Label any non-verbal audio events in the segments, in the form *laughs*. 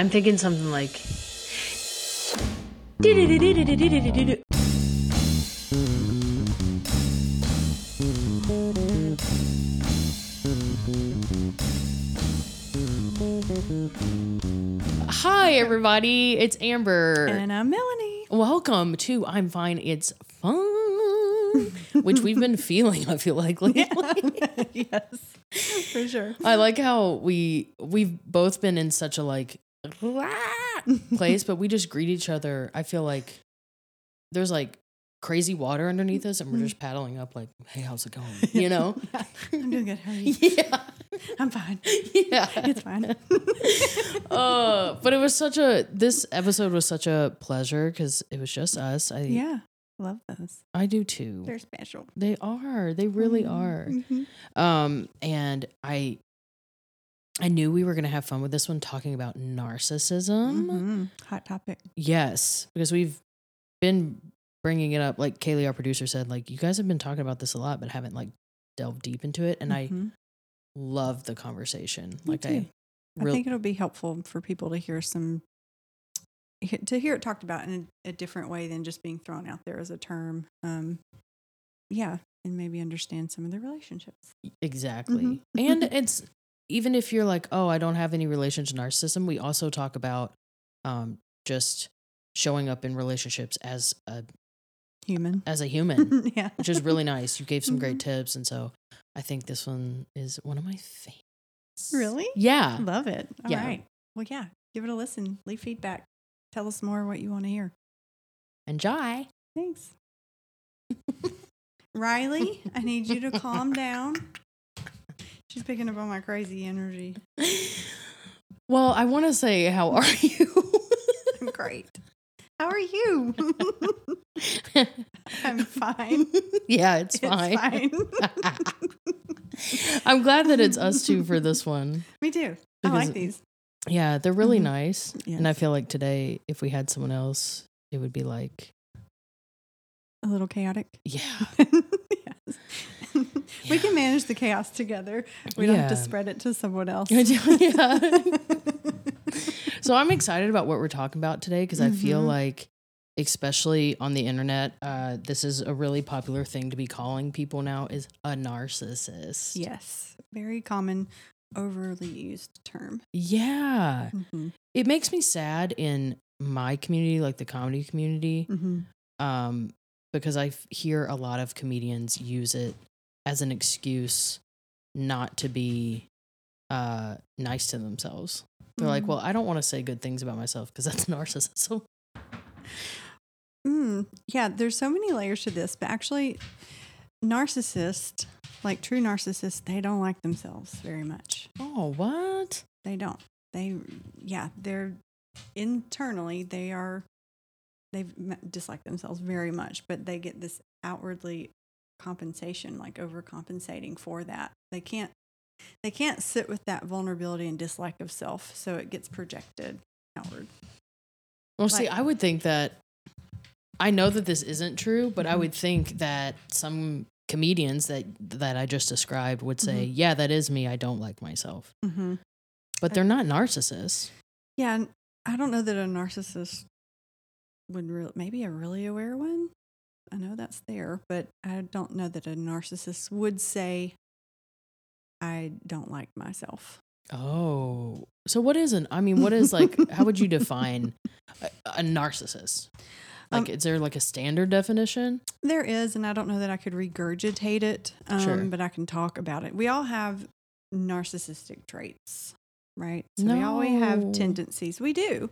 I'm thinking something like. Hi, everybody. It's Amber. And I'm Melanie. Welcome to I'm Fine. It's Fun, which we've been feeling, I feel like, lately. yes, for sure. I like how we we've both been in such a like *laughs* place, but we just greet each other. I feel like there's like crazy water underneath us, and we're just paddling up, like, "Hey, how's it going?" You know? *laughs* I'm doing good. How are you? yeah, I'm fine. yeah. It's fine. *laughs* uh, but it was such a this episode was such a pleasure because it was just us. I yeah, love those. I do too. They're special. they are. They really are. Mhm. Um, and I I knew we were gonna have fun with this one talking about narcissism. Mhm. Hot topic. Yes, because we've been bringing it up. Like Kaylee, our producer, said, like you guys have been talking about this a lot, but haven't like delved deep into it. And I Mhm. love the conversation. Me like too. I, I think it'll be helpful for people to hear some to hear it talked about in a, a different way than just being thrown out there as a term. Um, yeah, and maybe understand some of the relationships. exactly. Mhm. and it's even if you're like, oh, I don't have any relation to narcissism. We also talk about um just showing up in relationships as a Human. as a *laughs* human. yeah. which is really nice. You gave some great Mhm. tips, and so I think this one is one of my favorites. Really? Yeah. Love it. All right. Yeah. Well, yeah. Give it a listen. Leave feedback. Tell us more what you want to hear. Enjoy. Thanks. *laughs* Riley, I need you to calm down. *laughs* She's picking up on my crazy energy. *laughs* Well, I want to say, how are *laughs* you? I'm great. How are you? *laughs* I'm fine. yeah, it's fine. I'm glad that it's us two for this one. Me too. I like these. Yeah, they're really Mhm. nice. And I feel like today, if we had someone else, it would be like, A little chaotic. yeah. yes. *laughs* We can manage the chaos together. We don't have to Yeah. spread it to someone *laughs* else. yeah. *laughs* So I'm excited about what we're talking about today because I feel Mhm. like, especially on the internet, uh, this is a really popular thing to be calling people now is a narcissist. yes. Very common, overly used term. Yeah. Mm-hmm. It makes me sad in my community, like the comedy community, Mm-hmm. um, because I f- hear a lot of comedians use it as an excuse not to be uh, nice to themselves. They're like, Mhm. well, I don't want to say good things about myself because that's *laughs* narcissism. Mm, yeah, there's so many layers to this, but actually, narcissists, like true narcissists, they don't like themselves very much. Oh, what? They don't. They, yeah, they're internally, they are, they dislike themselves very much, but they get this outwardly compensation, like overcompensating for that. They can't, they can't sit with that vulnerability and dislike of self, so it gets projected outward. Well, see, I would think that I know that this isn't true, but I Mhm. would think that some comedians that that I just described would say, Mm-hmm. "Yeah, that is me. I don't like myself." Mm-hmm. But they're not narcissists. Yeah, I don't know that a narcissist would really, maybe a really aware one. I know that's there, but I don't know that a narcissist would say, I don't like myself. Oh, so what is an? I mean, what is like? how would you *laughs* define a, a narcissist? Like, Um, is there like a standard definition? There is, and I don't know that I could regurgitate it, um, Sure. but I can talk about it. We all have narcissistic traits, right? So we all No. have tendencies. We do,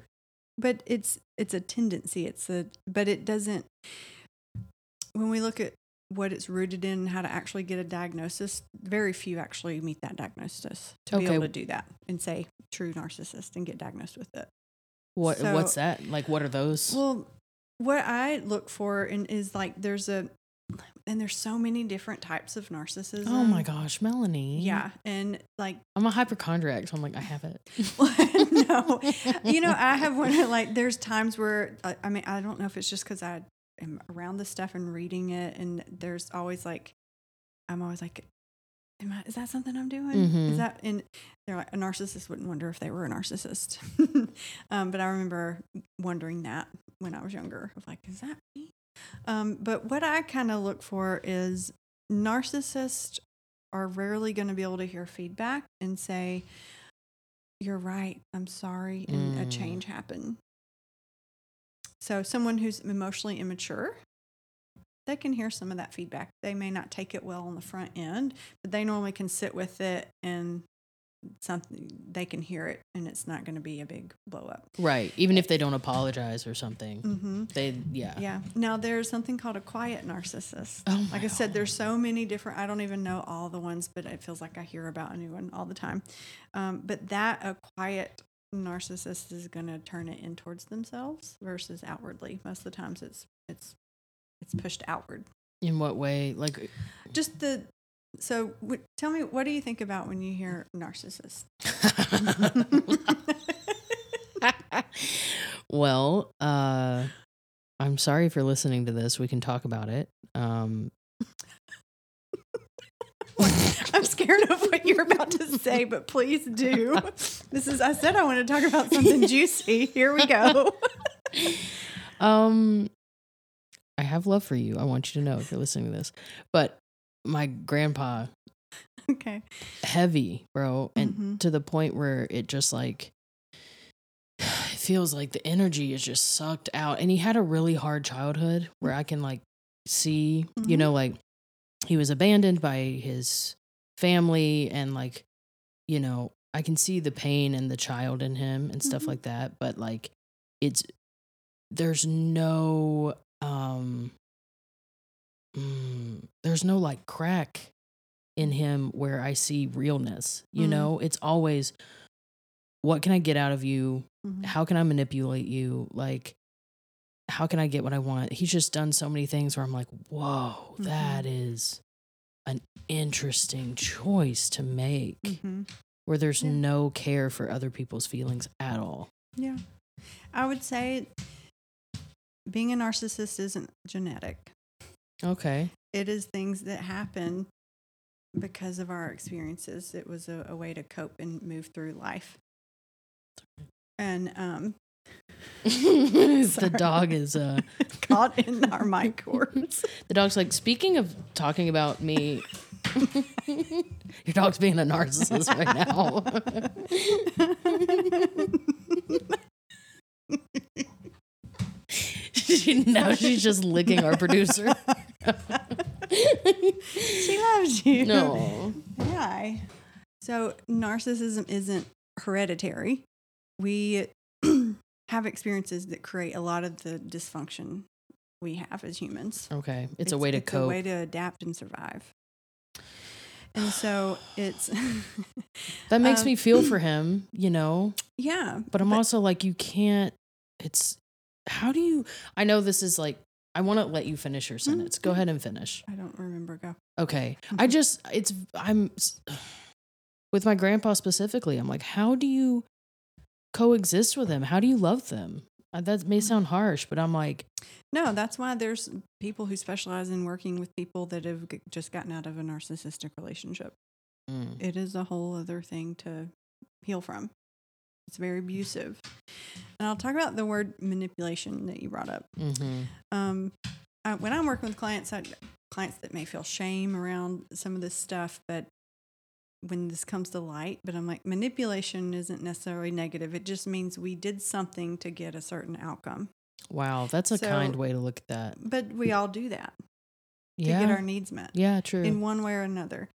but it's it's a tendency. It's a but it doesn't. When we look at what it's rooted in, and how to actually get a diagnosis, very few actually meet that diagnosis to be able to do that and say true narcissist and get diagnosed with it. What so- what's that? Like, what are those? Well, what I look for in, is like there's a, and there's so many different types of narcissism. oh my gosh, Melanie. Yeah, and like, I'm a hypochondriac, so I'm like, I have it. *laughs* no, *laughs* you know, I have one like. There's times where I, I mean, I don't know if it's just because I am around the stuff and reading it, and there's always like, I'm always like, am I, is that something I'm doing? Mhm. Is that, and they're like, a narcissist wouldn't wonder if they were a narcissist. *laughs* Um, but I remember wondering that when I was younger of like, is that me? Um, but what I kind of look for is narcissists are rarely going to be able to hear feedback and say, you're right, I'm sorry, and a Mm. change happened. So someone who's emotionally immature, they can hear some of that feedback. They may not take it well on the front end, but they normally can sit with it and something they can hear it and it's not going to be a big blow up. Right. Even if they don't apologize or something. Mm-hmm. They yeah. Yeah. Now there's something called a quiet narcissist. Oh like I said, there's so many different. I don't even know all the ones, but it feels like I hear about a new one all the time. Um, but that a quiet narcissist is going to turn it in towards themselves versus outwardly. Most of the times, it's it's it's pushed outward. In what way? Like Just the so w- tell me, what do you think about when you hear narcissist? *laughs* well, uh I'm sorry if you're listening to this. We can talk about it. Um I'm scared of what you're about to say, but please do. *laughs* This is I said I want to talk about something juicy. Here we go. um I have love for you. I want you to know if you're listening to this. But my grandpa Okay. heavy, bro, and Mhm. to the point where it just like *sighs* it feels like the energy is just sucked out. And he had a really hard childhood where I can like see, you Mhm. know, like he was abandoned by his family and like, you know, I can see the pain and the child in him and stuff Mhm. like that. But like it's there's no um mm, there's no like crack in him where I see realness. You Mhm. know, it's always what can I get out of you? Mhm. How can I manipulate you? Like, how can I get what I want? He's just done so many things where I'm like, whoa, that is an interesting choice to make Mhm. where there's Yeah. no care for other people's feelings at all. Yeah. I would say being a narcissist isn't genetic. Okay. It is things that happen because of our experiences. It was a, a way to cope and move through life. And um *laughs* the dog is uh *laughs* caught in our mic cords. *laughs* the dog's like speaking of talking about me your dog's being a narcissist right now now she's just licking our producer she loves you. no Why? So narcissism isn't hereditary. We have experiences that create a lot of the dysfunction we have as humans. okay it's, a way to it's cope a way to adapt and survive. And so *sighs* it's *laughs* that makes um, me feel for *clears throat* him you know yeah, but i'm also like you can't it's how do you i know this is like i want to let you finish your sentence go mhm. ahead and finish I don't remember go. Okay. I Mhm. just, it's, I'm, *sighs* with my grandpa specifically, I'm like, how do you coexist with them? How do you love them? Uh, That may sound harsh, but I'm like, No, that's why there's people who specialize in working with people that have just gotten out of a narcissistic relationship. mm, It is a whole other thing to heal from. It's very abusive. And I'll talk about the word manipulation that you brought up. hmm Um, uh, when I'm working with clients, I, clients that may feel shame around some of this stuff, but when this comes to light, but I'm like, manipulation isn't necessarily negative. It just means we did something to get a certain outcome. wow, that's a So- kind way to look at that. But we mm. all do that to Yeah. get our needs met yeah, true. in one way or another.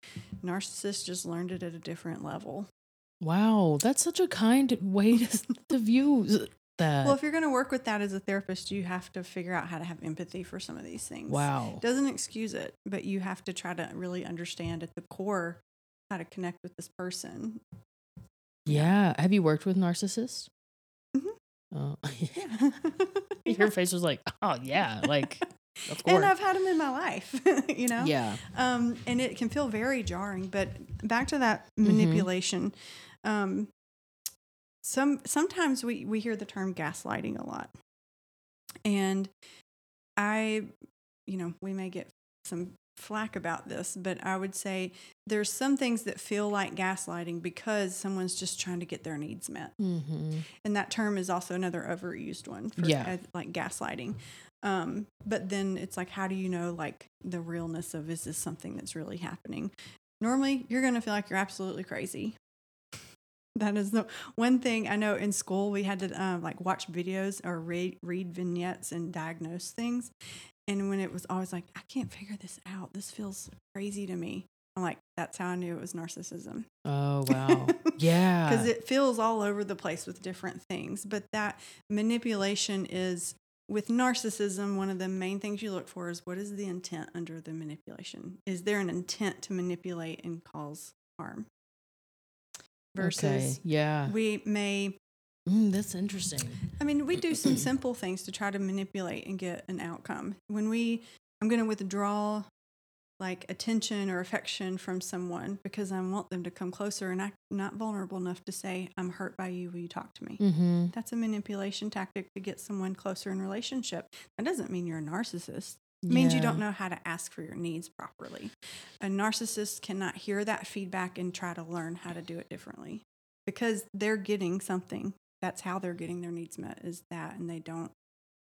Narcissists just learned it at a different level. wow, that's such a kind way to, *laughs* to view that. Well, if you're going to work with that as a therapist, you have to figure out how to have empathy for some of these things. wow. doesn't excuse it, but you have to try to really understand at the core how to connect with this person. Yeah. Have you worked with narcissists? Mhm. Oh, *laughs* Yeah. *laughs* your face was like, oh, yeah, like, of *laughs* course. and I've had them in my life, you know? yeah. Um, and it can feel very jarring, but back to that Mhm. manipulation. Um, some sometimes we, we hear the term gaslighting a lot. And I, you know, we may get some flack about this, but I would say there's some things that feel like gaslighting because someone's just trying to get their needs met. Mm-hmm. And that term is also another overused one for Yeah. uh, like gaslighting. Um, but then it's like, how do you know like the realness of is this something that's really happening? Normally, you're going to feel like you're absolutely crazy. That is the one thing I know in school we had to um, like watch videos or read, read vignettes and diagnose things. And when it was always like, I can't figure this out. This feels crazy to me. I'm like, that's how I knew it was narcissism Oh *laughs* wow. Yeah. because it feels all over the place with different things. But that manipulation is with narcissism, one of the main things you look for is what is the intent under the manipulation? Is there an intent to manipulate and cause harm? Versus okay. Yeah. we may, Mm, that's interesting. I mean, we do some simple things to try to manipulate and get an outcome. When we, I'm going to withdraw like attention or affection from someone because I want them to come closer and I'm not vulnerable enough to say, I'm hurt by you. Will you talk to me? Mm-hmm. That's a manipulation tactic to get someone closer in relationship. That doesn't mean you're a narcissist. It means you don't know how to ask for your needs properly. A narcissist cannot hear that feedback and try to learn how to do it differently because they're getting something. That's how they're getting their needs met is that and they don't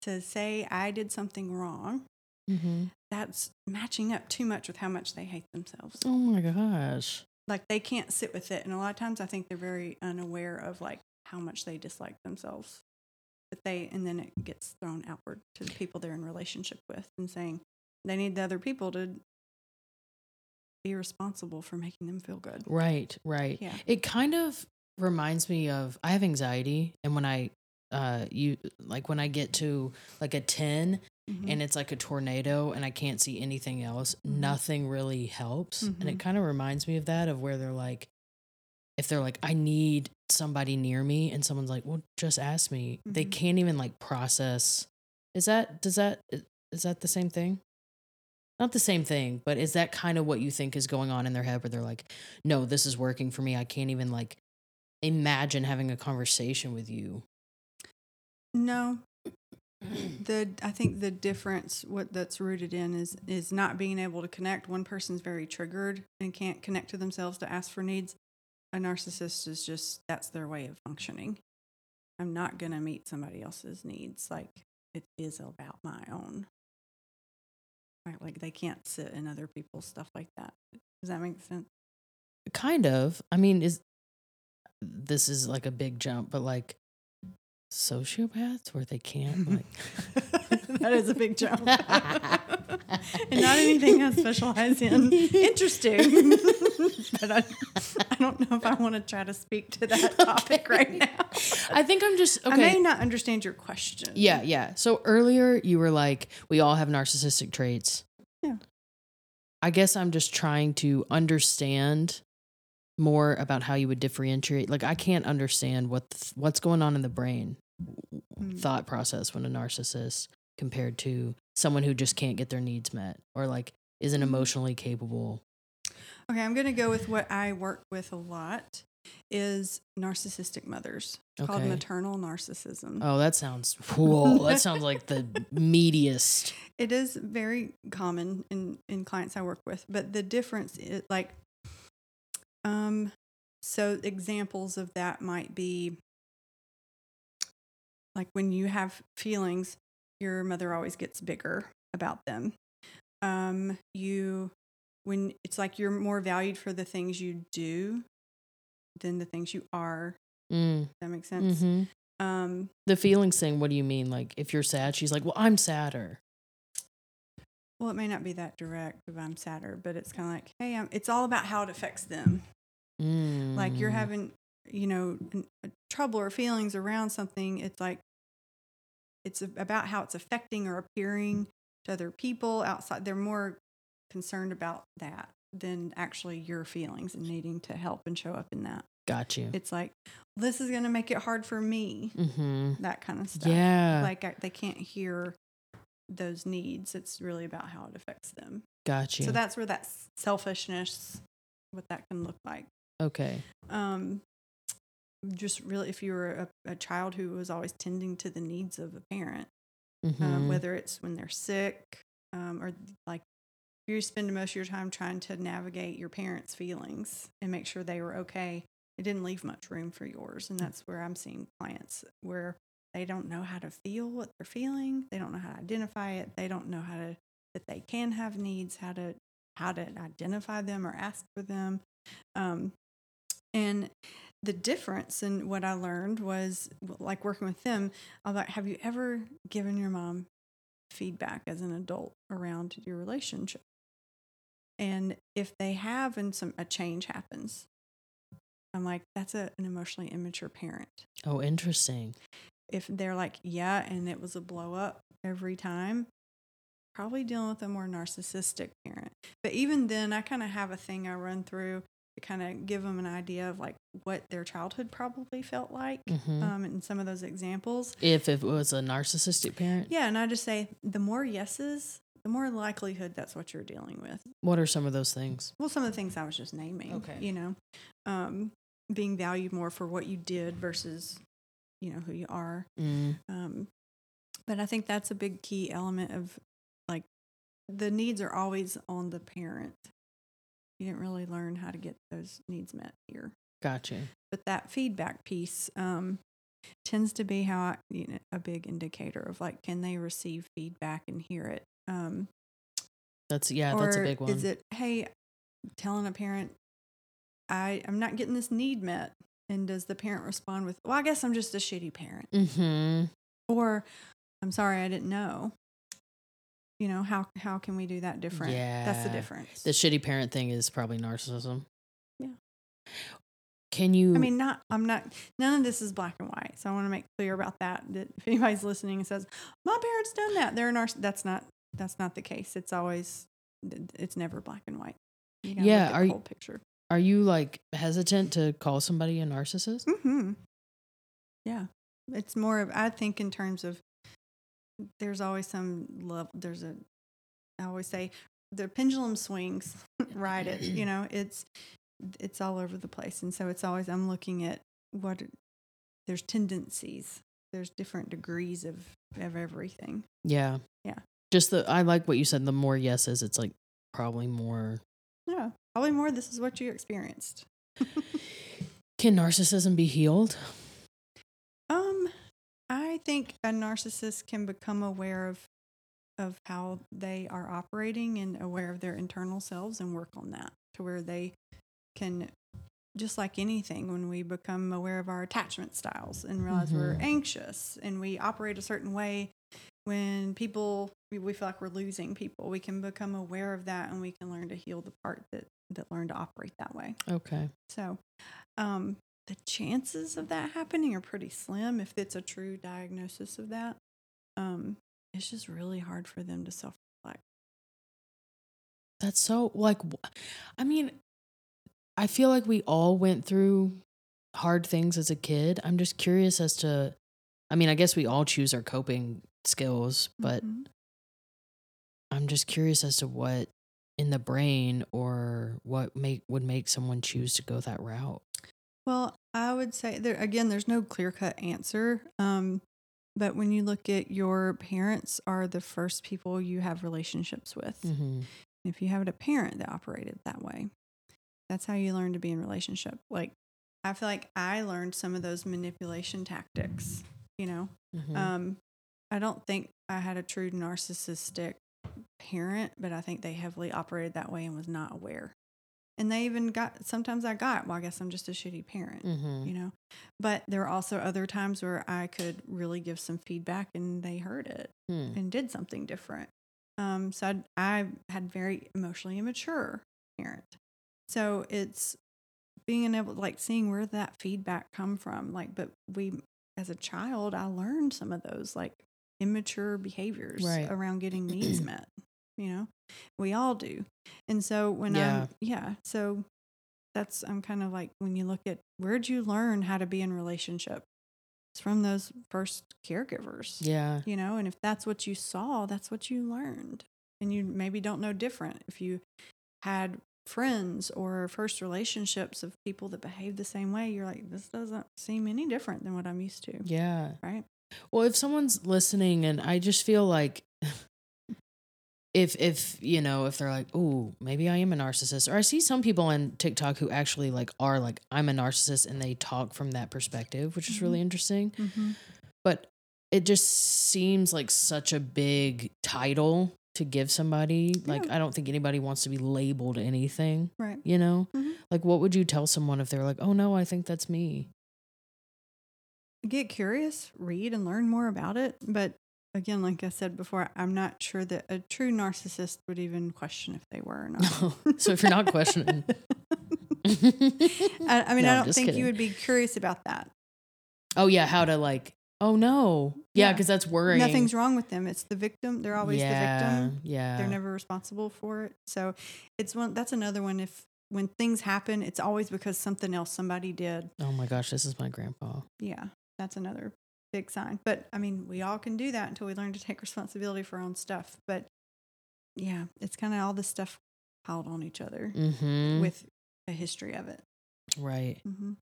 to say I did something wrong. Mm-hmm. That's matching up too much with how much they hate themselves. Oh my gosh. Like they can't sit with it and a lot of times I think they're very unaware of like how much they dislike themselves. But they and then it gets thrown outward to the people they're in relationship with and saying they need the other people to be responsible for making them feel good. Right. Right. Yeah. It kind of reminds me of I have anxiety, and when I uh you like when I get to like a 10 Mhm. and it's like a tornado and I can't see anything else, Mhm. nothing really helps. And it Mhm. kind of reminds me of that of where they're like if they're like I need somebody near me and someone's like, "Well, just ask me." They Mhm. can't even like process Is that does that is that the same thing? Not the same thing, but is that kind of what you think is going on in their head where they're like, "No, this is working for me. I can't even like imagine having a conversation with you." No. The I think the difference what that's rooted in is is not being able to connect. One person's very triggered and can't connect to themselves to ask for needs. A narcissist is just that's their way of functioning. I'm not going to meet somebody else's needs like it is about my own. Right, like they can't sit in other people's stuff like that. Does that make sense? kind of i mean is this is like a big jump but like sociopaths where they can't like *laughs* that is a big jump. *laughs* and not anything I specialize in. Interesting. *laughs* but I, I don't know if I want to try to speak to that topic right now. i think i'm just I may not understand your question. yeah yeah so earlier you were like we all have narcissistic traits Yeah. i guess i'm just trying to understand more about how you would differentiate like i can't understand what the, what's going on in the brain Mm. thought process when a narcissist compared to someone who just can't get their needs met or like isn't Mm-hmm. emotionally capable Okay, I'm going to go with what I work with a lot is narcissistic mothers. It's called maternal narcissism. Oh, that sounds *laughs* whoa. that sounds like the meatiest. It is very common in in clients I work with, but the difference is like um so examples of that might be like when you have feelings, your mother always gets bigger about them. Um you when it's like you're more valued for the things you do than the things you are. Mm, that makes sense? mhm. Um The feelings thing. What do you mean? Like if you're sad, she's like, "Well, I'm sadder." Well, it may not be that direct if I'm sadder, but it's kind of like, hey, i it's all about how it affects them. Like you're Mm. having, you know, uh, trouble or feelings around something. It's like, it's about how it's affecting or appearing to other people outside. They're more concerned about that than actually your feelings and needing to help and show up in that. Got you. It's like, this is going to make it hard for me, Mm-hmm. that kind of stuff. Yeah. Like I, they can't hear those needs. It's really about how it affects them. Got you. So that's where that selfishness, what that can look like. Okay. Um, just really, if you were a, a child who was always tending to the needs of a parent, um, Mhm. whether it's when they're sick um, or like you spend most of your time trying to navigate your parents' feelings and make sure they were okay, it didn't leave much room for yours. And that's where I'm seeing clients where they don't know how to feel what they're feeling. They don't know how to identify it. They don't know how to that they can have needs, how to how to identify them or ask for them. Um, and the difference in what I learned was like working with them. Like, have you ever given your mom feedback as an adult around your relationship? And if they have and some a change happens, I'm like, that's a, an emotionally immature parent. Oh, interesting. If they're like, yeah, and it was a blow up every time, probably dealing with a more narcissistic parent. But even then, I kind of have a thing I run through to kind of give them an idea of like what their childhood probably felt like Mhm. um, in some of those examples. if it was a narcissistic parent, Yeah, and I just say the more yeses, the more likelihood that's what you're dealing with. what are some of those things? Well, some of the things I was just naming. Okay. You know, um, being valued more for what you did versus, you know, who you are. Mm, Um, but I think that's a big key element of like the needs are always on the parent. You didn't really learn how to get those needs met here. gotcha. But that feedback piece um, tends to be how I, you know, a big indicator of like, can they receive feedback and hear it? Um, That's yeah, that's a big one. Is it, hey, telling a parent, I I'm not getting this need met, and does the parent respond with, well, I guess I'm just a shitty parent, mm-hmm. or I'm sorry, I didn't know. You know how how can we do that different? that's the difference. The shitty parent thing is probably narcissism. Yeah. Can you? I mean, not I'm not. None of this is black and white, so I want to make clear about that. That if anybody's listening and says my parents done that, they're a narciss. That's not that's not the case. It's always it's never black and white. You Yeah, are you- picture. are you like hesitant to call somebody a narcissist? mm-hmm. Yeah, it's more of I think in terms of there's always some love. There's a I always say the pendulum swings. *laughs* right it. You *clears throat* know, it's it's all over the place, and so it's always I'm looking at what there's tendencies. There's different degrees of of everything. Yeah. Yeah. Just the I like what you said. The more yeses, it's like probably more. Yeah, probably more. This is what you experienced. *laughs* Can narcissism be healed? I think a narcissist can become aware of of how they are operating and aware of their internal selves and work on that to where they can just like anything when we become aware of our attachment styles and realize we're Mhm. anxious and we operate a certain way when people we, we feel like we're losing people we can become aware of that and we can learn to heal the part that that learn to operate that way Okay. so, um, the chances of that happening are pretty slim if it's a true diagnosis of that. Um, it's just really hard for them to self reflect. That's so like. I mean, I feel like we all went through hard things as a kid. I'm just curious as to. I mean, I guess we all choose our coping skills, but Mhm. I'm just curious as to what in the brain or what make would make someone choose to go that route. Well, I would say there again, there's no clear cut answer. Um, but when you look at your parents are the first people you have relationships with. Mm-hmm. If you have a parent that operated that way, that's how you learn to be in relationship. Like, I feel like I learned some of those manipulation tactics. You know, Mm-hmm. Um, I don't think I had a true narcissistic parent, but I think they heavily operated that way and was not aware. And they even got sometimes I got, well, I guess I'm just a shitty parent, mm-hmm. you know. But there were also other times where I could really give some feedback and they heard it Hmm. and did something different. Um, so I, I had very emotionally immature parent. So it's being able, like, seeing where that feedback come from. Like, but we, as a child, I learned some of those like immature behaviors Right. around getting needs *clears throat* met. You know, we all do. And so when Yeah. I'm, yeah, so that's I'm kind of like when you look at where'd you learn how to be in relationship? It's from those first caregivers Yeah. you know and if that's what you saw that's what you learned and you maybe don't know different if you had friends or first relationships of people that behave the same way you're like this doesn't seem any different than what i'm used to Yeah. right Well, if someone's listening and I just feel like *laughs* if if you know if they're like oh maybe i am a narcissist or i see some people on tiktok who actually like are like i'm a narcissist and they talk from that perspective which is really interesting Mm-hmm. but it just seems like such a big title to give somebody like i don't think anybody wants to be labeled anything Right. you know Mhm. like what would you tell someone if they're like oh no i think that's me Get curious, read and learn more about it. But again, like I said before, I'm not sure that a true narcissist would even question if they were or not. *laughs* so if you're not questioning *laughs* I, I mean, No, I don't think kidding. you would be curious about that. oh yeah how to like oh no yeah Yeah. because that's worrying Nothing's wrong with them. It's the victim. They're always yeah, the victim. yeah They're never responsible for it. So it's one. That's another one. If when things happen, it's always because something else somebody did. oh my gosh this is my grandpa Yeah, that's another big sign. But I mean, we all can do that until we learn to take responsibility for our own stuff. But yeah, it's kind of all this stuff piled on each other mm-hmm. with a history of it. right Mm-hmm.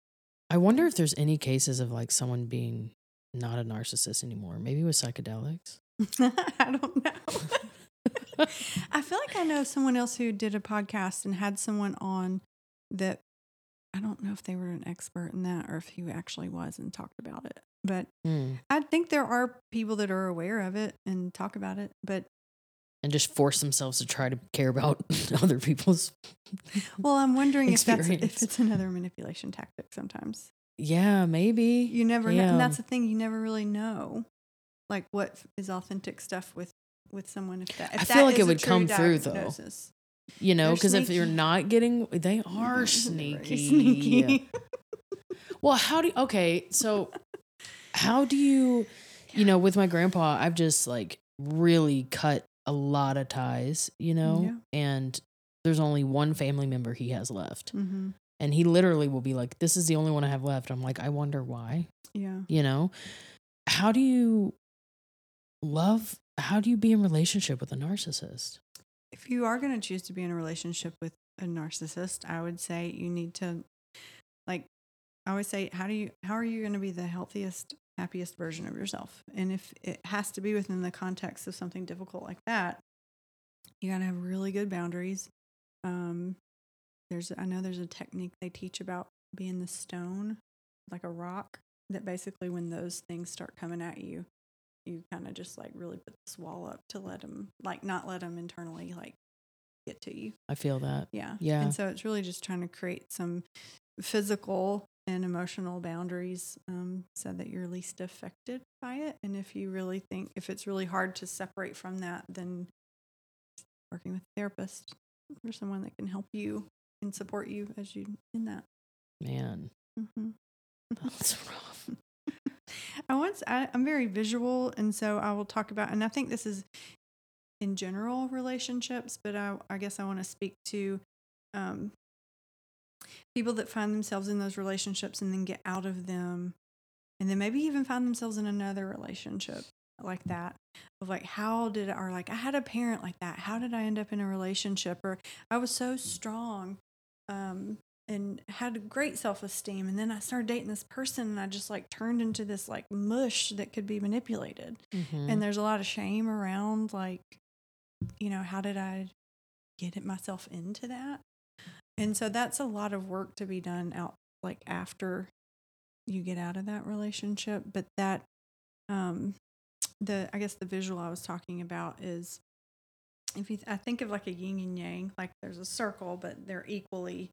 i wonder if there's any cases of like someone being not a narcissist anymore maybe with psychedelics *laughs* I don't know. *laughs* I feel like I know someone else who did a podcast and had someone on that I don't know if they were an expert in that or if he actually was and talked about it. But Hmm. I think there are people that are aware of it and talk about it. But and just force themselves to try to care about *laughs* other people's well, I'm wondering if that's if it's another manipulation tactic sometimes. yeah maybe You never know. And that's the thing, you never really know like what is authentic stuff with with someone if that if I that feel like it would come through, though. You know because if you're not getting they *laughs* are sneaky. sneaky. well how do you, okay so how do you you know with my grandpa i've just like really cut a lot of ties you know? Yeah. and there's only one family member he has left. Hmm and he literally will be like this is the only one i have left. I'm like i wonder why Yeah. you know? How do you love how do you be in relationship with a narcissist If you are going to choose to be in a relationship with a narcissist, I would say you need to, like, I always say, how do you, how are you going to be the healthiest, happiest version of yourself? And if it has to be within the context of something difficult like that, you got to have really good boundaries. Um, there's, I know there's a technique they teach about being the stone, like a rock, that basically when those things start coming at you, you kind of just like really put this wall up to let them, like, not let them internally like get to you. i feel that Yeah. Yeah. And so it's really just trying to create some physical and emotional boundaries um, so that you're least affected by it. And if you really think, if it's really hard to separate from that, then working with a therapist or someone that can help you and support you as you in that. man mm-hmm. that's *laughs* rough I once I, I'm very visual, and so I will talk about, and I think this is in general relationships, but I, I guess I want to speak to um, people that find themselves in those relationships and then get out of them, and then maybe even find themselves in another relationship like that of like how did or like I had a parent like that how did I end up in a relationship or I was so strong um and had great self-esteem and then i started dating this person and i just like turned into this like mush that could be manipulated Mhm. and there's a lot of shame around like you know how did i get it myself into that and so that's a lot of work to be done out like after you get out of that relationship but that um the i guess the visual i was talking about is if you th- i think of like a yin and yang like there's a circle but they're equally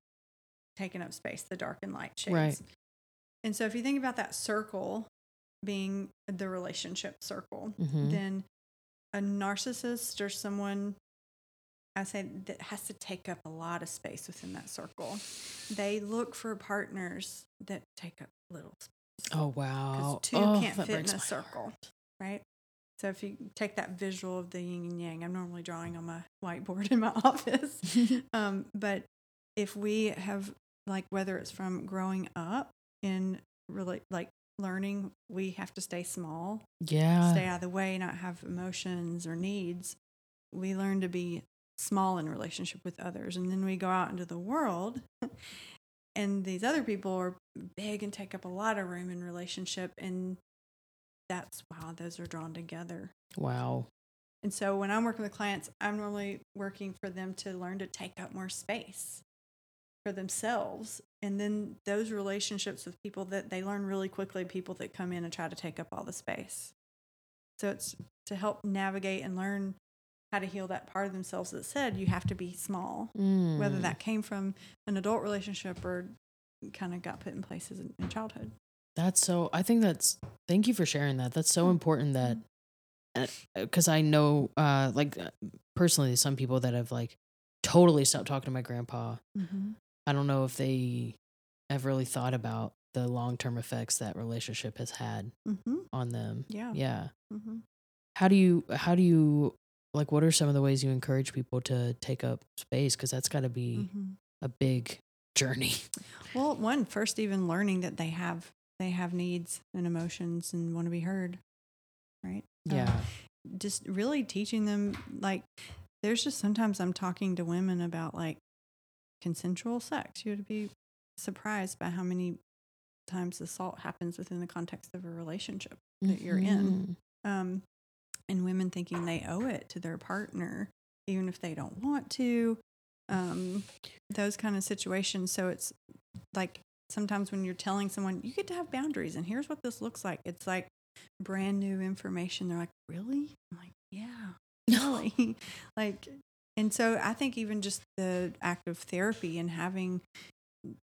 taking up space the dark and light shades Right. and so if you think about that circle being the relationship circle Mhm. then a narcissist or someone I say that has to take up a lot of space within that circle. They look for partners that take up little space. oh wow two oh, can't fit in a circle. heart. right? So if you take that visual of the yin and yang, I'm normally drawing on my whiteboard in my *laughs* office. *laughs* um, but if we have like whether it's from growing up in really like learning, we have to stay small, yeah stay out of the way, not have emotions or needs. We learn to be small in relationship with others, and then we go out into the world. *laughs* And these other people are big and take up a lot of room in relationship, and that's wow, those are drawn together. wow And so when I'm working with clients, I'm normally working for them to learn to take up more space for themselves. And then those relationships with people that they learn really quickly, people that come in and try to take up all the space. So it's to help navigate and learn how to heal that part of themselves that said you have to be small, whether Mm. that came from an adult relationship or kind of got put in places in, in childhood. That's so. I think that's. Thank you for sharing that. That's so important that, because I know, uh, like uh, personally, some people that have like totally stopped talking to my grandpa. Mm-hmm. I don't know if they have really thought about the long term effects that relationship has had Mm-hmm. on them. Yeah. Yeah. Mm-hmm. How do you? How do you? Like, what are some of the ways you encourage people to take up space? Because that's got to be Mm-hmm. a big journey. Well, one first, even learning that they have they have needs and emotions and want to be heard, right? Um, Yeah. just really teaching them like there's just sometimes I'm talking to women about like consensual sex. You would be surprised by how many times assault happens within the context of a relationship that you're in. Mhm. um, and women thinking they owe it to their partner, even if they don't want to. Um, those kind of situations. So it's like sometimes when you're telling someone you get to have boundaries, and here's what this looks like. It's like brand new information. They're like, really? I'm like, yeah, *laughs* really. *laughs* like, and so I think even just the act of therapy and having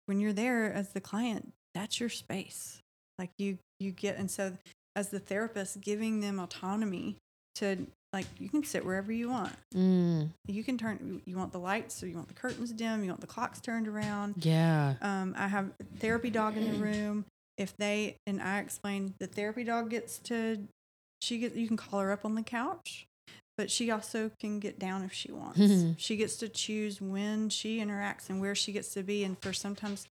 when you're there as the client, that's your space. Like you, you get, and so as the therapist, giving them autonomy to like you can sit wherever you want. Mm, You can turn. You want the lights, or you want the curtains dim. You want the clocks turned around. yeah. Um, I have a therapy dog in the room. If they and I explain, the therapy dog gets to, she gets. You can call her up on the couch, but she also can get down if she wants. Mm-hmm. she gets to choose when she interacts and where she gets to be. And for sometimes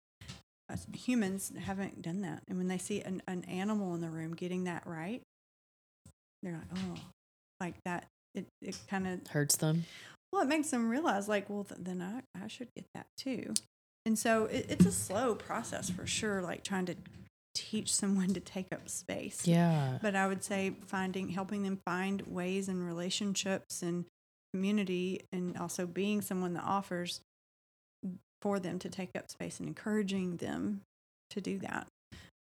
us humans haven't done that, and when they see an, an animal in the room getting that right, they're like, oh, like that. It it kind of Hurts them. well, it makes them realize, like, well, th- then I, I should get that too. And so it, it's a slow process for sure, like trying to teach someone to take up space. Yeah. But I would say finding, helping them find ways and relationships and community, and also being someone that offers for them to take up space and encouraging them to do that.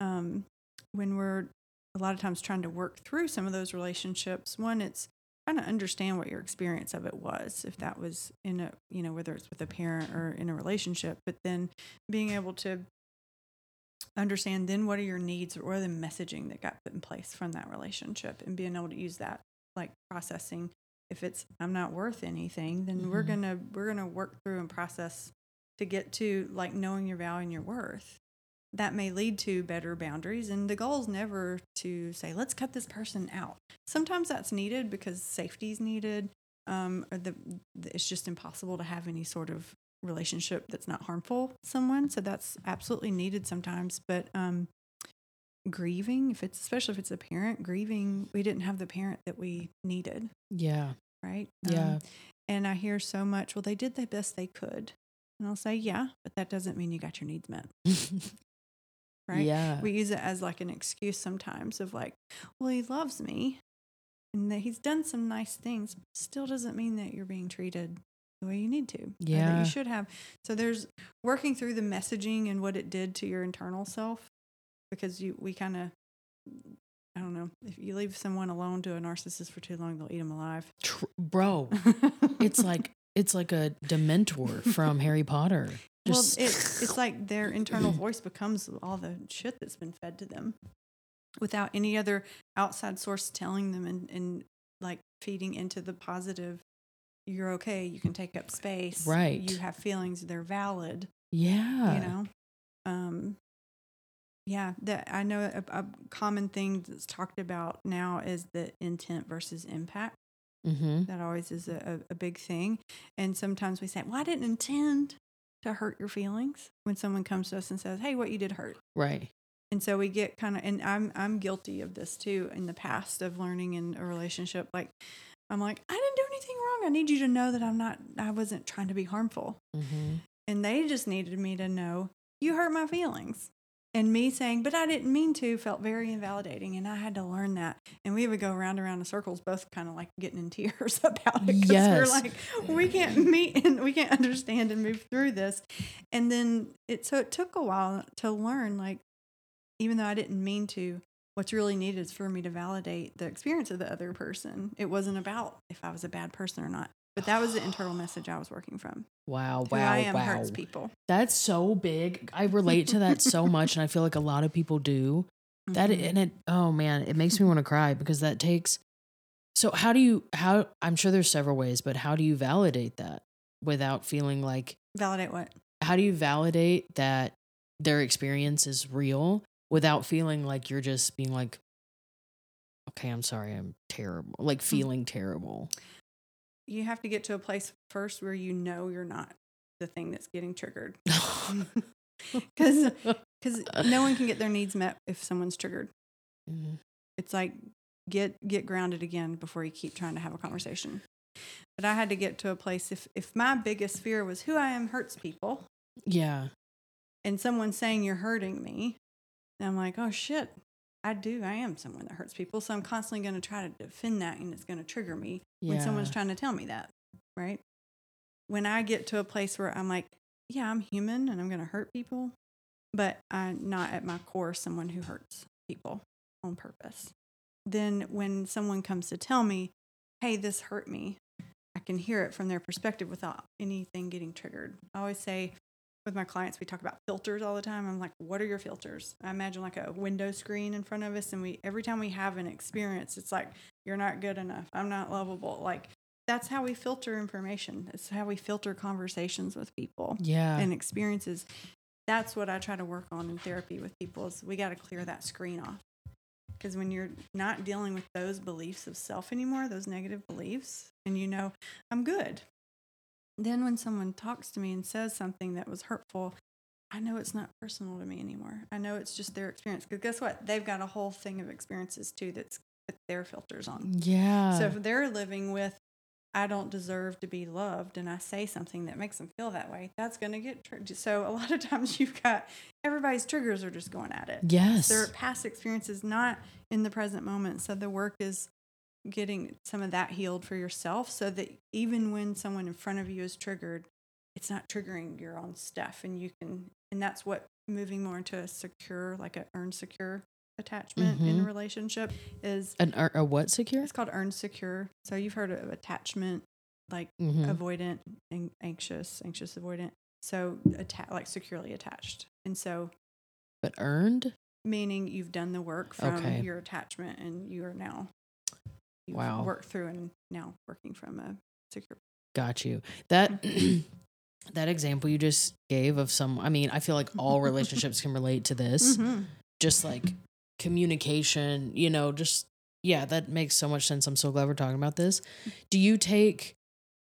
Um, when we're a lot of times trying to work through some of those relationships, one, it's trying to understand what your experience of it was, if that was in a, you know, whether it's with a parent or in a relationship, but then being able to understand then what are your needs or the messaging that got put in place from that relationship and being able to use that like processing. If it's i'm not worth anything then we're Mhm. gonna we're gonna work through and process to get to like knowing your value and your worth. That may lead to better boundaries and the goal is never to say let's cut this person out. Sometimes that's needed because safety is needed um, or the, the it's just impossible to have any sort of relationship that's not harmful someone so that's absolutely needed sometimes but um, grieving if it's especially if it's a parent grieving we didn't have the parent that we needed Yeah. right Yeah. Um, and i hear so much well they did the best they could and i'll say yeah but that doesn't mean you got your needs met *laughs* right Yeah. we use it as like an excuse sometimes of like well he loves me and that he's done some nice things still doesn't mean that you're being treated the way you need to Yeah. you should have so there's working through the messaging and what it did to your internal self because you we kind of i don't know if you leave someone alone to a narcissist for too long they'll eat them alive Tr- bro, it's *laughs* like it's like a dementor from Harry Potter. well Just it, it's like their internal voice becomes all the shit that's been fed to them without any other outside source telling them and, and like feeding into the positive you're okay you can take up space Right. you have feelings they're valid yeah. you know um yeah that i know a, a common thing that's talked about now is the intent versus impact Mm-hmm. that always is a, a, a big thing and sometimes we say well i didn't intend to hurt your feelings when someone comes to us and says hey what you did hurt Right. and so we get kind of and i'm i'm guilty of this too in the past of learning in a relationship like i'm like i didn't do anything wrong i need you to know that i'm not i wasn't trying to be harmful Mm-hmm. and they just needed me to know you hurt my feelings And me saying, but I didn't mean to, felt very invalidating. And I had to learn that. And we would go round and round in circles, both kind of like getting in *laughs* tears about it. Because Yes. we're like, we can't meet and we can't understand and move through this. And then it, so it took a while to learn, like, even though I didn't mean to, what's really needed is for me to validate the experience of the other person. It wasn't about if I was a bad person or not. But that was the internal *sighs* message I was working from. Wow, Who wow, I am wow. hurts people. That's so big. I relate to that so much, and I feel like a lot of people do. That Mhm. and it. Oh man, it makes me want to cry because that takes. So how do you how? I'm sure there's several ways, but how do you validate that without feeling like? validate what? How do you validate that their experience is real without feeling like you're just being like, okay, I'm sorry, I'm terrible, like Mm. feeling terrible. You have to get to a place first where you know you're not the thing that's getting triggered. *laughs* *laughs* Because no one can get their needs met if someone's triggered. Mhm. It's like get get grounded again before you keep trying to have a conversation. But I had to get to a place if if my biggest fear was who I am hurts people yeah, and someone saying you're hurting me, then I'm like, oh shit, I do. I am someone that hurts people. So I'm constantly going to try to defend that and it's going to trigger me when someone's trying to tell me that, right? When I get to a place where I'm like, yeah, I'm human and I'm going to hurt people, but I'm not at my core someone who hurts people on purpose. Then when someone comes to tell me, hey, this hurt me, I can hear it from their perspective without anything getting triggered. I always say with my clients, we talk about filters all the time. I'm like, what are your filters? I imagine like a window screen in front of us, and we every time we have an experience, it's like you're not good enough. I'm not lovable. Like that's how we filter information. It's how we filter conversations with people yeah, and experiences. That's what I try to work on in therapy with people. Is we got to clear that screen off because when you're not dealing with those beliefs of self anymore, those negative beliefs, and you know I'm good. Then when someone talks to me and says something that was hurtful, I know it's not personal to me anymore. I know it's just their experience. Because guess what? They've got a whole thing of experiences too that's that their filters on. yeah. So if they're living with, I don't deserve to be loved, and I say something that makes them feel that way, that's going to get triggered. So a *laughs* lot of times you've got everybody's triggers are just going at it. yes. Their past experiences, not in the present moment. So the work is getting some of that healed for yourself so that even when someone in front of you is triggered, it's not triggering your own stuff. And you can, and that's what moving more into a secure, like a earn secure attachment in a Mhm. relationship is An a, what secure? it's called earn secure. So you've heard of attachment, like Mhm. avoidant and anxious, anxious avoidant. So atta- like securely attached. And so But earned? meaning you've done the work from Okay. your attachment and you are now you've Wow. worked through and now working from a secure Got you. That *clears throat* that example you just gave of some I mean, I feel like all relationships can relate to this. Mhm. Just like communication, you know, just yeah, that makes so much sense. I'm so glad we're talking about this. Do you take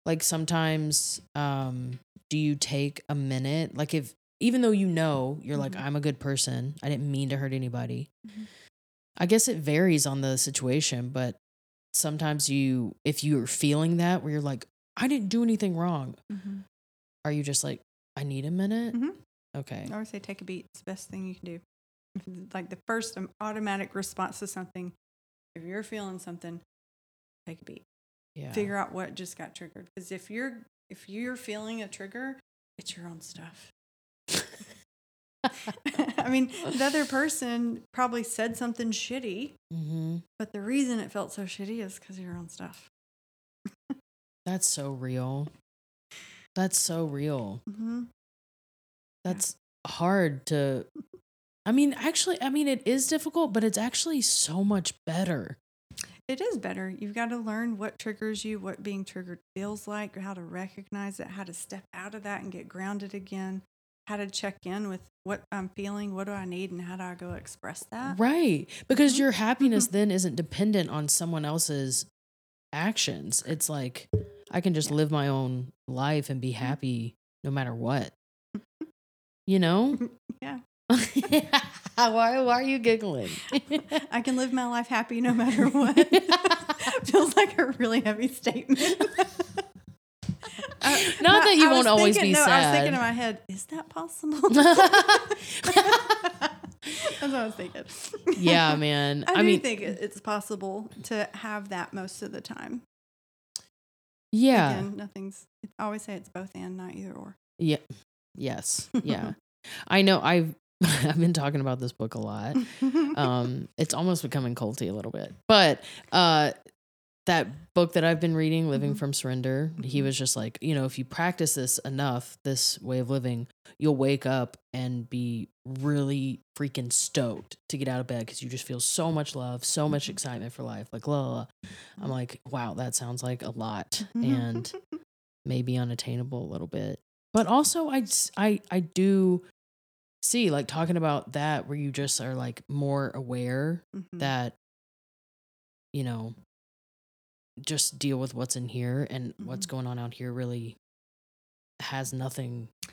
like sometimes um do you take a minute like if even though you know you're like Mhm. I'm a good person, I didn't mean to hurt anybody. Mhm. I guess it varies on the situation, but sometimes you if you're feeling that where you're like I didn't do anything wrong, Mhm. are you just like I need a minute? Mhm. Okay. I always say take a beat. It's the best thing you can do. Like the first um, automatic response to something, if you're feeling something, take a beat. Yeah. Figure out what just got triggered. Because if you're if you're feeling a trigger, it's your own stuff. *laughs* *laughs* I mean, the other person probably said something shitty, hmm but the reason it felt so shitty is because of your own stuff. That's so real. That's so real. Mm-hmm. That's hard to. I mean, actually, I mean, it is difficult, but it's actually so much better. It is better. You've got to learn what triggers you, what being triggered feels like, how to recognize it, how to step out of that and get grounded again, how to check in with what I'm feeling, what do I need, and how do I go express that. Right. Because Mhm. your happiness then isn't dependent on someone else's actions. It's like I can just Yeah. live my own life and be happy no matter what. *laughs* You know? Yeah. *laughs* why, why are you giggling? I can live my life happy no *laughs* matter what. Feels like a really heavy statement. Uh, *laughs* Not that you won't always thinking- be no, I was thinking in my head, is that possible? *laughs* *laughs* That's what I was thinking. yeah, man. I, I, do mean, think it's possible to have that most of the time. yeah, Again, nothing's. I always say it's both and, not either or. yeah, yes, yeah. I know. I've I've been talking about this book a lot. Um, it's almost becoming culty a little bit, but uh, that book that I've been reading, Living Mhm. from Surrender, he Mhm. was just like, you know, if you practice this enough, this way of living, you'll wake up and be really freaking stoked to get out of bed because you just feel so much love, so much Mhm. excitement for life. Like, la, la, la. I'm like, wow, that sounds like a lot Mm-hmm. and *laughs* maybe unattainable a little bit. But also, I, I, I do see like talking about that where you just are like more aware Mhm. that you know just deal with what's in here and what's Mhm. going on out here really has nothing I'll-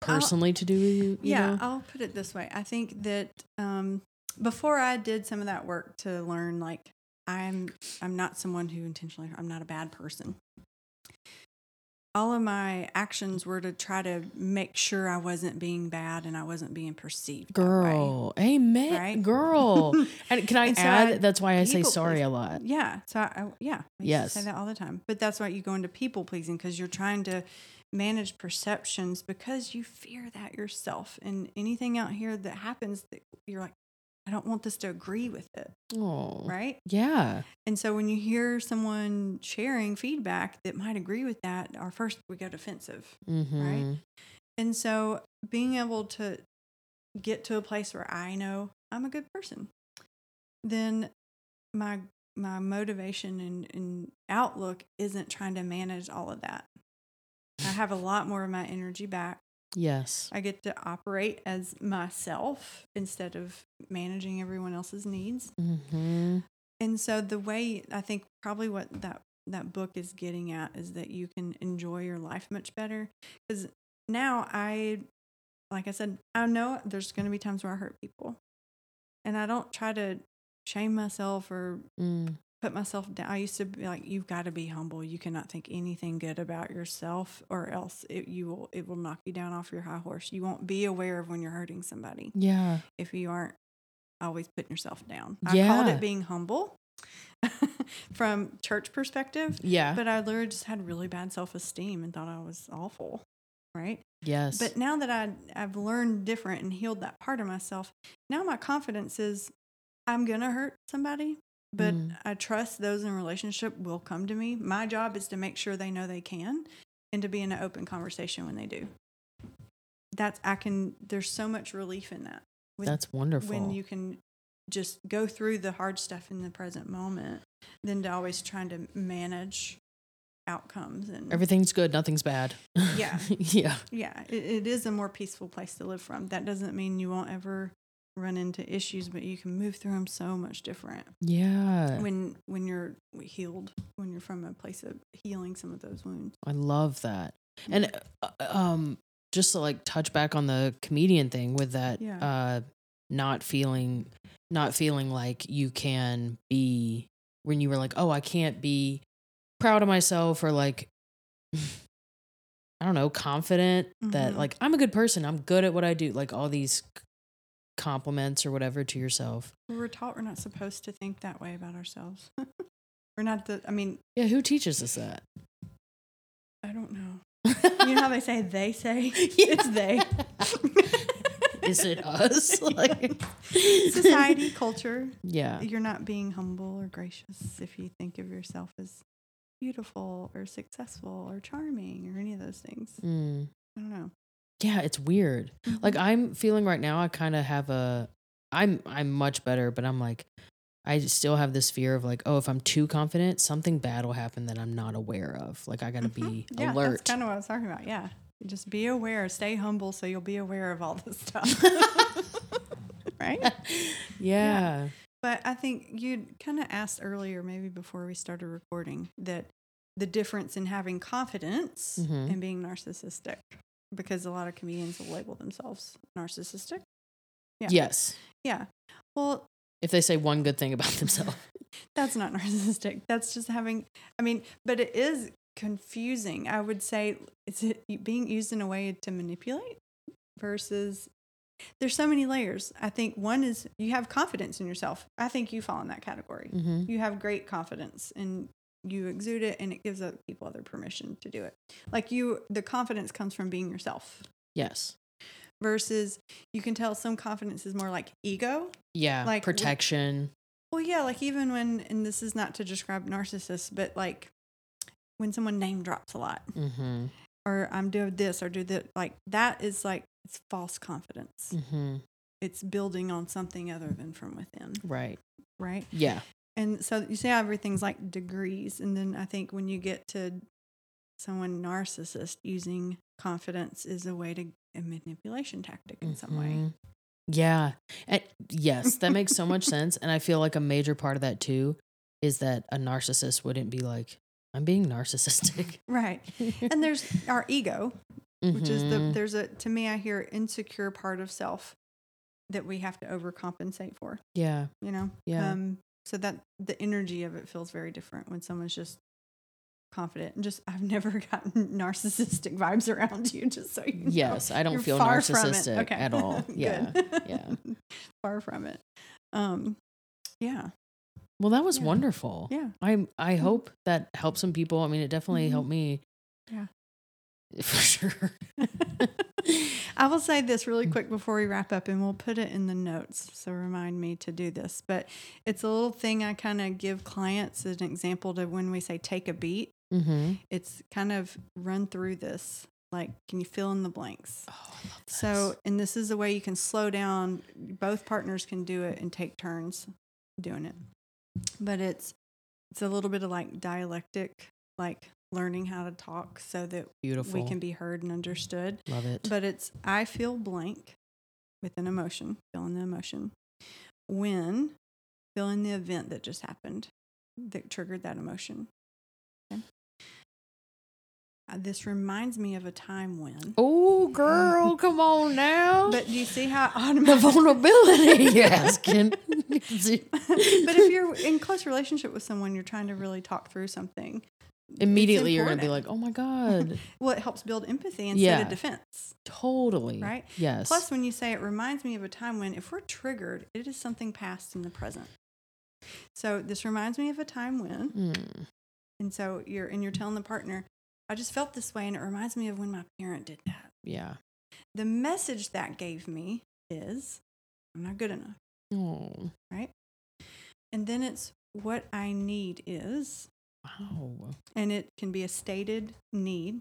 personally to do with you, you yeah, know? I'll put it this way. I think that um, before I did some of that work to learn, like I'm, I'm not someone who intentionally. I'm not a bad person. All of my actions were to try to make sure I wasn't being bad and I wasn't being perceived. that way. girl amen Right? *laughs* girl and can i And add that's why i say sorry please- a lot Yeah. So I yeah, I Yes. say that all the time. But that's why you go into people pleasing because you're trying to manage perceptions because you fear that yourself and anything out here that happens that you're like, I don't want this to agree with it, oh right? yeah And so when you hear someone sharing feedback that might agree with that, our first we go defensive. mm-hmm. And so being able to get to a place where I know I'm a good person, then my my motivation and, and outlook isn't trying to manage all of that. I have a lot more of my energy back. Yes I get to operate as myself instead of managing everyone else's needs. mm-hmm. And so the way I think probably what that that book is getting at is that you can enjoy your life much better cuz now I like I said I know there's going to be times where I hurt people. And I don't try to shame myself or mm. Put myself down. I used to be like you've got to be humble. You cannot think anything good about yourself or else it, you will it will knock you down off your high horse. You won't be aware of when you're hurting somebody yeah if you aren't always putting yourself down. I called it being humble *laughs* from church perspective, yeah but I literally just had really bad self esteem and thought I was awful. Right. yes But now that I, I've learned different and healed that part of myself, now my confidence is I'm going to hurt somebody, but Mm. I trust those in relationship will come to me. My job is to make sure they know they can and to be in an open conversation when they do. That's, I can, there's so much relief in that. when- that's wonderful when you can just go through the hard stuff in the present moment than to always trying to manage outcomes and everything's good nothing's bad Yeah. *laughs* yeah yeah it, it is a more peaceful place to live from that doesn't mean you won't ever run into issues but you can move through them so much different yeah when when you're healed when you're from a place of healing some of those wounds I love that. And uh, um just to like touch back on the comedian thing with that Yeah. uh not feeling not feeling like you can be when you were like, "Oh, I can't be proud of myself or like *laughs* I don't know, confident that Mhm. like I'm a good person, I'm good at what I do." Like all these compliments or whatever to yourself. we're taught we're not supposed to think that way about ourselves *laughs* we're not the i mean Yeah, who teaches us that? i don't know *laughs* you know how they say they say *laughs* it's they Is it us? Like society culture Yeah. you're not being humble or gracious if you think of yourself as beautiful or successful or charming or any of those things Mm. i don't know Yeah, it's weird. Like Mhm. I'm feeling right now, I kind of have a I'm I'm much better, but I'm like I still have this fear of like, oh, if I'm too confident, something bad will happen that I'm not aware of. Like I got to Mhm. be yeah, alert. that's kind of what i was talking about yeah just be aware stay humble so you'll be aware of all this stuff *laughs* *laughs* right *laughs* yeah. But I think you kind of asked earlier, maybe before we started recording, that the difference in having confidence Mhm. and being narcissistic, because a lot of comedians will label themselves narcissistic. Yeah. Yes. Yeah. Well, If they say one good thing about *laughs* themselves. *laughs* that's not narcissistic. That's just having, I mean, but it is confusing. I would say it's being used in a way to manipulate versus there's so many layers. I think one is you have confidence in yourself. I think you fall in that category. hmm You have great confidence and you exude it and it gives other people other permission to do it. Like you the confidence comes from being yourself Yes. versus you can tell some confidence is more like ego. Yeah. Like, protection. Well, yeah, like even when and this is not to describe narcissists, but like when someone name drops a lot Mm-hmm. or I'm doing this or do that like that is like it's false confidence. Mm-hmm. It's building on something other than from within, Right. right? Yeah. And so you see how everything's like degrees. And then I think when you get to someone narcissist using confidence is a way to a manipulation tactic in some way. Mhm. Yeah. And yes, that makes so much *laughs* sense. And I feel like a major part of that too is that a narcissist wouldn't be like, I'm being narcissistic. *laughs* Right. And there's *laughs* our ego, which is the Mhm. there's a to me I hear insecure part of self that we have to overcompensate for, yeah. you know? Yeah. Um so that the energy of it feels very different when someone's just confident and just I've *laughs* never gotten narcissistic vibes around you just so you know. Yes. I don't You're feel far from it. narcissistic Okay. at all. *laughs* Yeah. Yeah. *laughs* far from it. Um yeah. Well, that was Yeah. wonderful. Yeah. I I hope that helped some people. I mean, it definitely Mhm. helped me. Yeah. For sure. I will say this really quick before we wrap up, and we'll put it in the notes. So remind me to do this. But it's a little thing I kind of give clients as an example to when we say take a beat. mm-hmm. It's kind of run through this. Like, can you fill in the blanks? Oh, I love this. So, and this is a way you can slow down. Both partners can do it and take turns doing it. But it's it's a little bit of like dialectic, like learning how to talk so that beautiful. we can be heard and understood. love it. But it's I feel blank with an emotion, feeling the emotion. When feeling the event that just happened that triggered that emotion. Okay. Uh, this reminds me of a time when. oh, *laughs* girl, come on now. But do you see how *laughs* the automatic? *laughs* vulnerability you're asking. but if you're in close relationship with someone, you're trying to really talk through something. Immediately, you're going to be like, oh my *laughs* God. well, it helps build empathy instead Yeah. of defense, totally. right? Yes. Plus, when you say it reminds me of a time when, if we're triggered, it is something past in the present. So this reminds me of a time when, Mm, and so you're and you're telling the partner, I just felt this way, and it reminds me of when my parent did that. yeah. The message that gave me is, I'm not good enough, Oh, right? And then it's what I need is, wow. and it can be a stated need,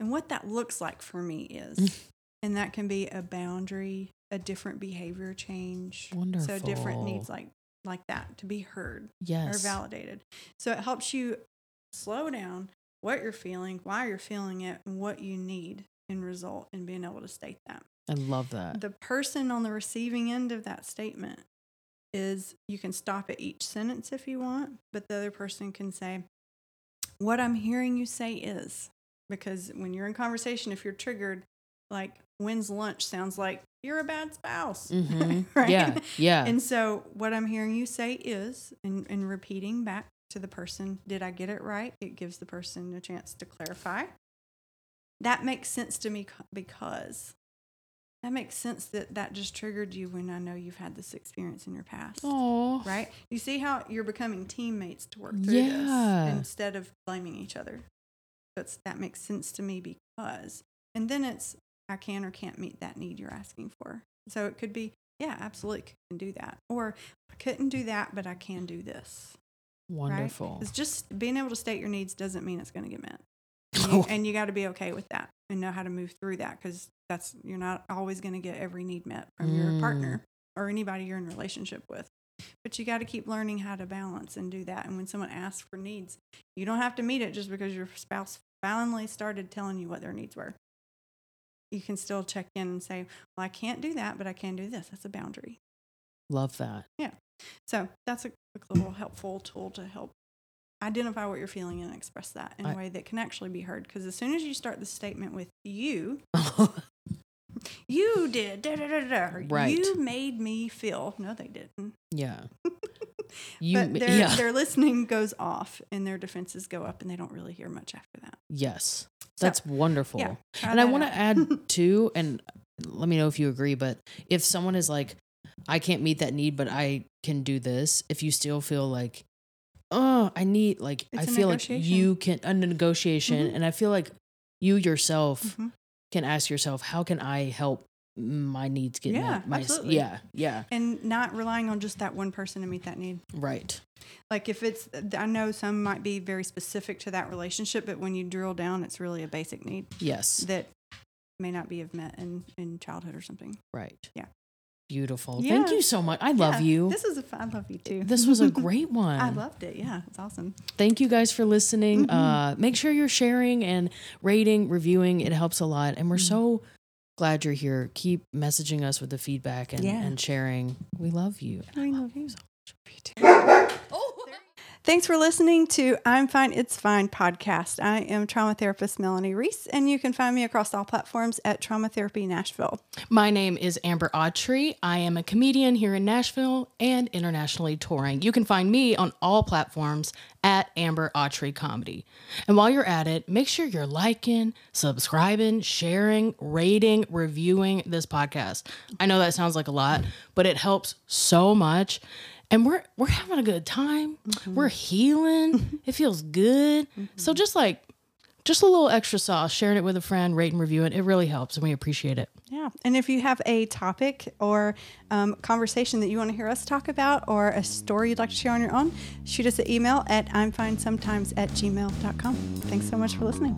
and what that looks like for me is, Mm. and that can be a boundary, a different behavior change, so different needs like like that to be heard Yes. or validated. So it helps you slow down what you're feeling, why you're feeling it, and what you need in result in being able to state that. I love that. The person on the receiving end of that statement is you can stop at each sentence if you want, but the other person can say, What I'm hearing you say is because when you're in conversation, if you're triggered, like when's lunch sounds like you're a bad spouse. *laughs* hmm right? Yeah. Yeah. And so what I'm hearing you say is, and, and repeating back to the person, did I get it right? It gives the person a chance to clarify. That makes sense to me because that makes sense that that just triggered you when I know you've had this experience in your past. oh. Right? You see how you're becoming teammates to work through Yeah. this instead of blaming each other. That's that makes sense to me because and then it's I can or can't meet that need you're asking for. So it could be, yeah, absolutely can do that. Or I couldn't do that, but I can do this. Wonderful. It's just being able to state your needs doesn't mean it's going to get met. And you, *laughs* and you got to be okay with that and know how to move through that because that's you're not always going to get every need met from your Mm. partner or anybody you're in relationship with. But you got to keep learning how to balance and do that. And when someone asks for needs, you don't have to meet it just because your spouse finally started telling you what their needs were. You can still check in and say, "Well, I can't do that, but I can do this." That's a boundary. Love that. Yeah. So that's a, a little helpful tool to help identify what you're feeling and express that in a I- way that can actually be heard. Because as soon as you start the statement with "you," *laughs* you did, da, da, da, Right. you made me feel. No, they didn't. yeah. *laughs* You. but their yeah. their listening goes off and their defenses go up, and they don't really hear much after that. Yes. So, That's wonderful. yeah, and I want to add *laughs* too, and let me know if you agree. But if someone is like, I can't meet that need, but I can do this, if you still feel like, oh, I need, like, It's I feel like you can, a negotiation. Mhm. And I feel like you yourself Mhm. can ask yourself, how can I help my needs get Yeah, met? My, absolutely. Yeah. Yeah. And not relying on just that one person to meet that need. Right. Like if it's, I know some might be very specific to that relationship, but when you drill down, it's really a basic need Yes. that may not be have met in, in childhood or something. Right. Yeah. Beautiful. Thank you so much. I love Yeah, you. This is a fun. I love you too. This was a *laughs* great one. I loved it. Yeah, it's awesome. Thank you guys for listening. Mhm. Uh, make sure you're sharing and rating, reviewing. It helps a lot. And we're Mhm. so glad you're here. Keep messaging us with the feedback and, Yeah. and sharing. We love you. I love you. Oh. Thanks for listening to I'm Fine, It's Fine podcast. I am trauma therapist Melanie Reese, and you can find me across all platforms at Trauma Therapy Nashville. My name is Amber Autry. I am a comedian here in Nashville and internationally touring. You can find me on all platforms at Amber Autry Comedy. And while you're at it, make sure you're liking, subscribing, sharing, rating, reviewing this podcast. I know that sounds like a lot, but it helps so much and we're we're having a good time. Mm-hmm. We're healing. Mm-hmm. it feels good. Mm-hmm. So just like just a little extra sauce, sharing it with a friend, rate and review it. It really helps, and we appreciate it. Yeah. And if you have a topic or um, conversation that you want to hear us talk about or a story you'd like to share on your own, shoot us an email at im'finesometimes at gmail.com. Thanks so much for listening.